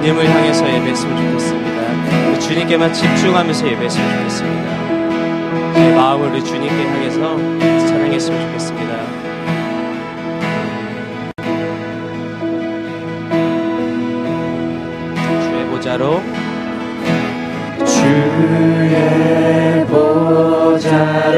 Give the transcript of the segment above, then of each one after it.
주님을 향해서 예배했으면 좋겠습니다. 그 주님께만 집중하면서 예배했으면 좋겠습니다. 내 마음을 우리 주님께 향해서 찬양했으면 좋겠습니다. 보좌로 주의 보좌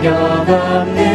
자격 없는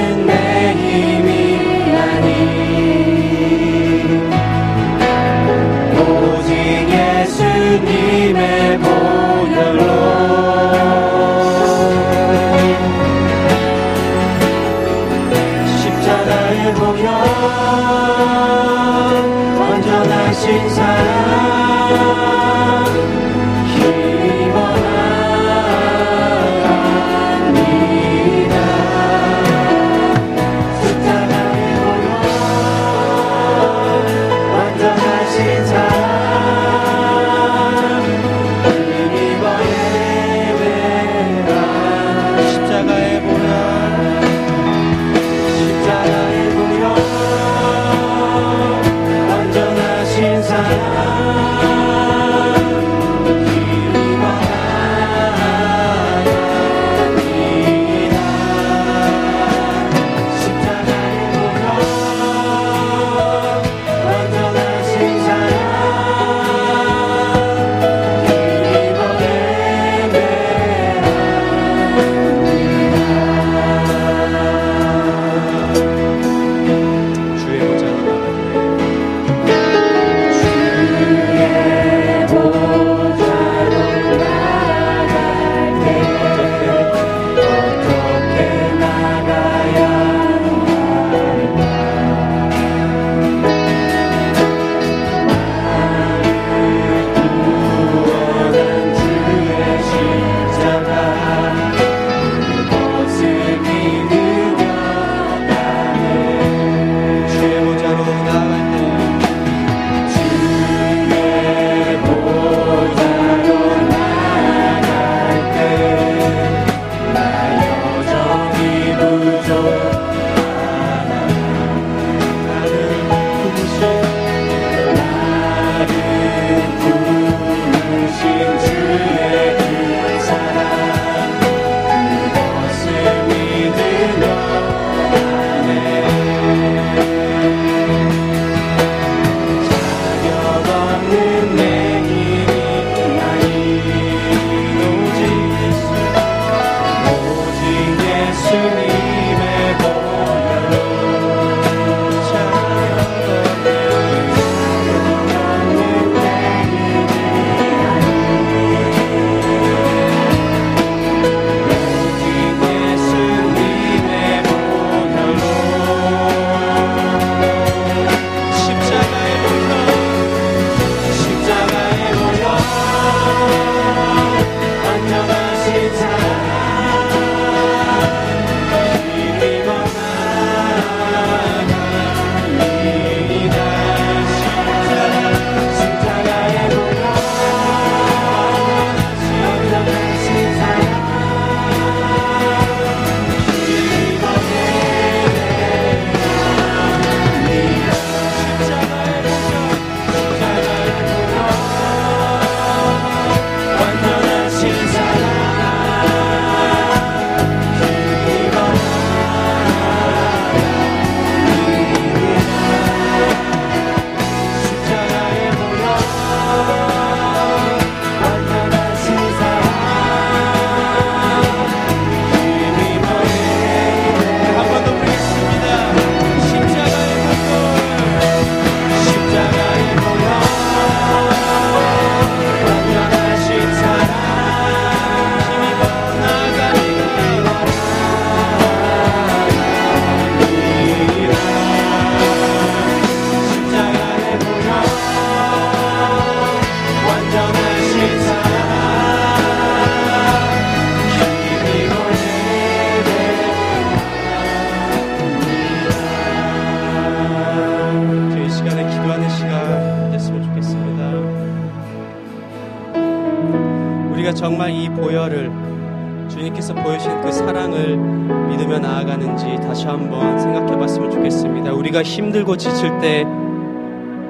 때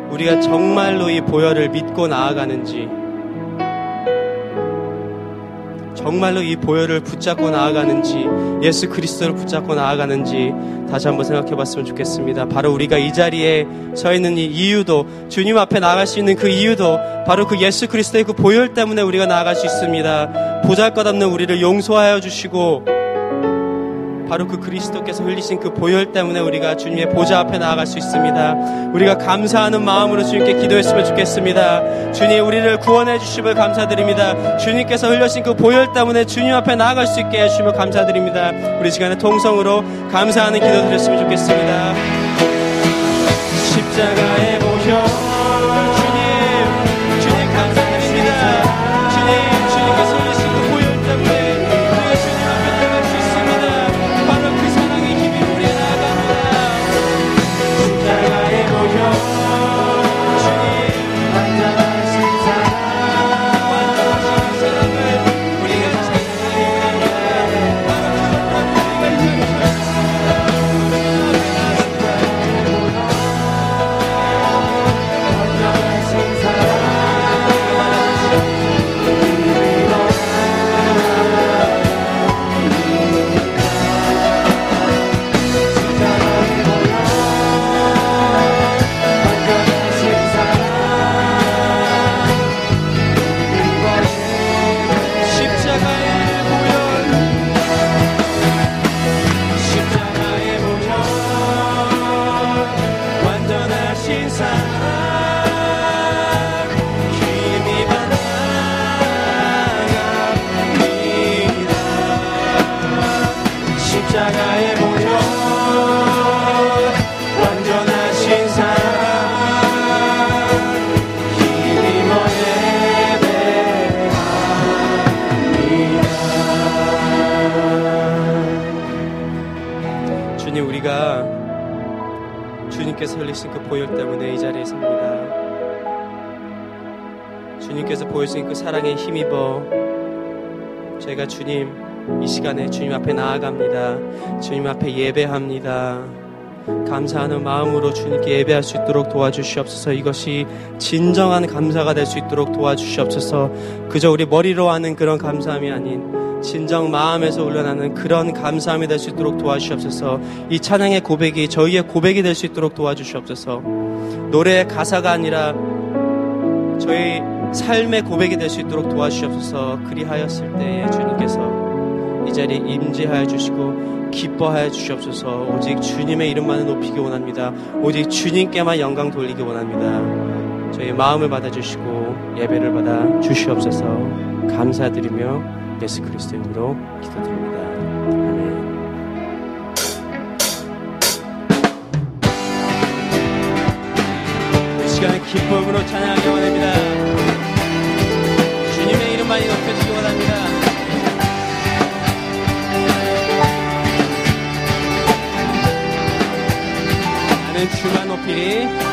우리가 정말로 이 보혈을 믿고 나아가는지 정말로 이 보혈을 붙잡고 나아가는지 예수 그리스도를 붙잡고 나아가는지 다시 한번 생각해 봤으면 좋겠습니다. 바로 우리가 이 자리에 서 있는 이 이유도 주님 앞에 나아갈 수 있는 그 이유도 바로 그 예수 그리스도의 그 보혈 때문에 우리가 나아갈 수 있습니다. 보잘것없는 우리를 용서하여 주시고 바로 그 그리스도께서 흘리신 그 보혈 때문에 우리가 주님의 보좌 앞에 나아갈 수 있습니다. 우리가 감사하는 마음으로 주님께 기도했으면 좋겠습니다. 주님 우리를 구원해 주심을 감사드립니다. 주님께서 흘려신 그 보혈 때문에 주님 앞에 나아갈 수 있게 해주시면 감사드립니다. 우리 시간에 통성으로 감사하는 기도 드렸으면 좋겠습니다. 십자가의 흘리신 그 보혈 때문에 이 자리에 섭니다. 주님께서 보여주신 그 사랑에 힘입어 저희가 주님 이 시간에 주님 앞에 나아갑니다. 주님 앞에 예배합니다. 감사하는 마음으로 주님께 예배할 수 있도록 도와주시옵소서 이것이 진정한 감사가 될 수 있도록 도와주시옵소서 그저 우리 머리로 하는 그런 감사함이 아닌 진정 마음에서 올려나는 그런 감사함이 될 수 있도록 도와주시옵소서. 이 찬양의 고백이 저희의 고백이 될 수 있도록 도와주시옵소서. 노래의 가사가 아니라 저희 삶의 고백이 될 수 있도록 도와주시옵소서. 그리하였을 때에 주님께서 이 자리에 임재하여 주시고 기뻐하여 주시옵소서. 오직 주님의 이름만을 높이기 원합니다. 오직 주님께만 영광 돌리기 원합니다. 저희 마음을 받아주시고 예배를 받아 주시옵소서. 감사드리며 예수 그리스도 이름으로 기도드립니다. 아멘. 이 시간에 기쁨으로 찬양하기 원합니다. 주님의 이름만이 높여지기 원합니다. 나는 주만 높이리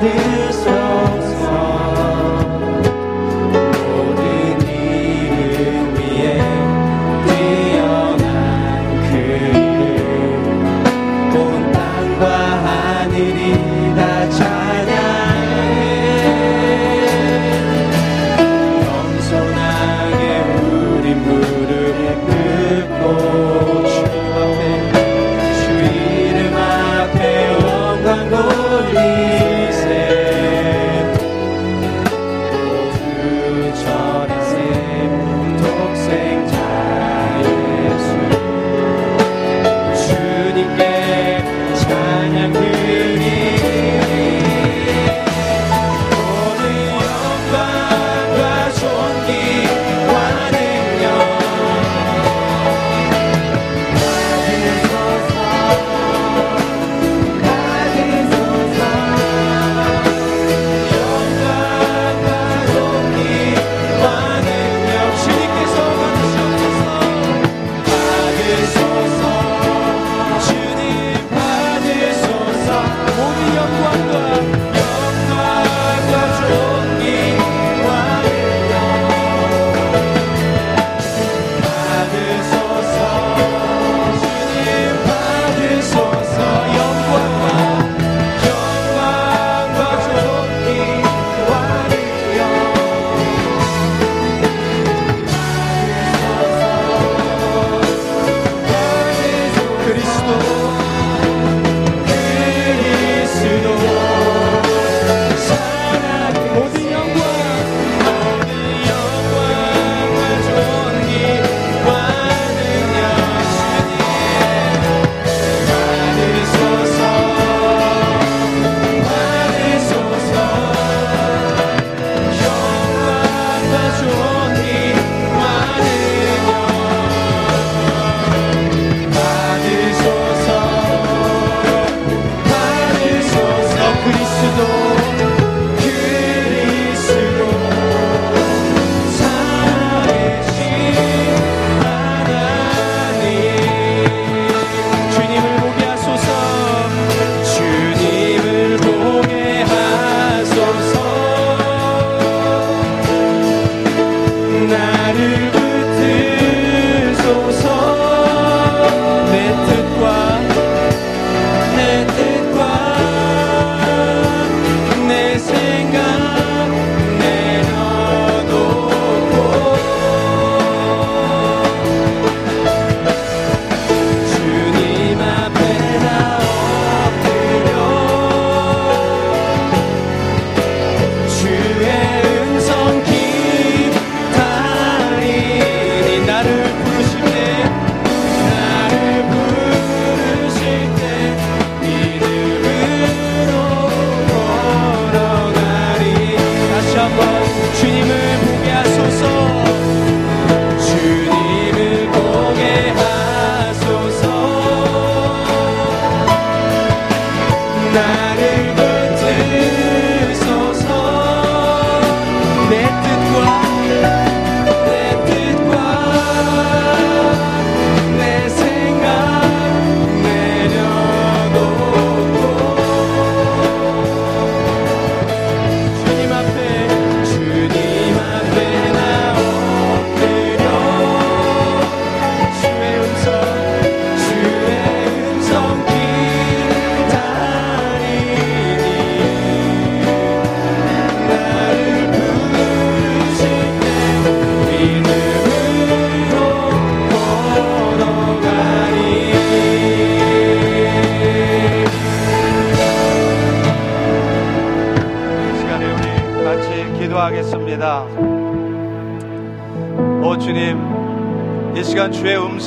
찬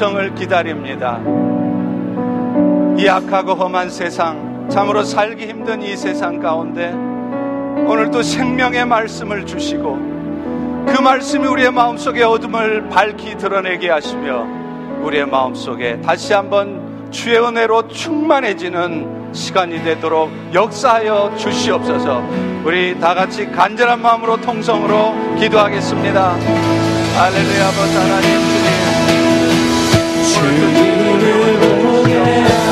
음성을 기다립니다. 이 악하고 험한 세상, 참으로 살기 힘든 이 세상 가운데 오늘도 생명의 말씀을 주시고 그 말씀이 우리의 마음속에 어둠을 밝히 드러내게 하시며 우리의 마음속에 다시 한번 주의 은혜로 충만해지는 시간이 되도록 역사하여 주시옵소서 우리 다 같이 간절한 마음으로 통성으로 기도하겠습니다. 할렐루야 아버지 하나님 是一缕落叶。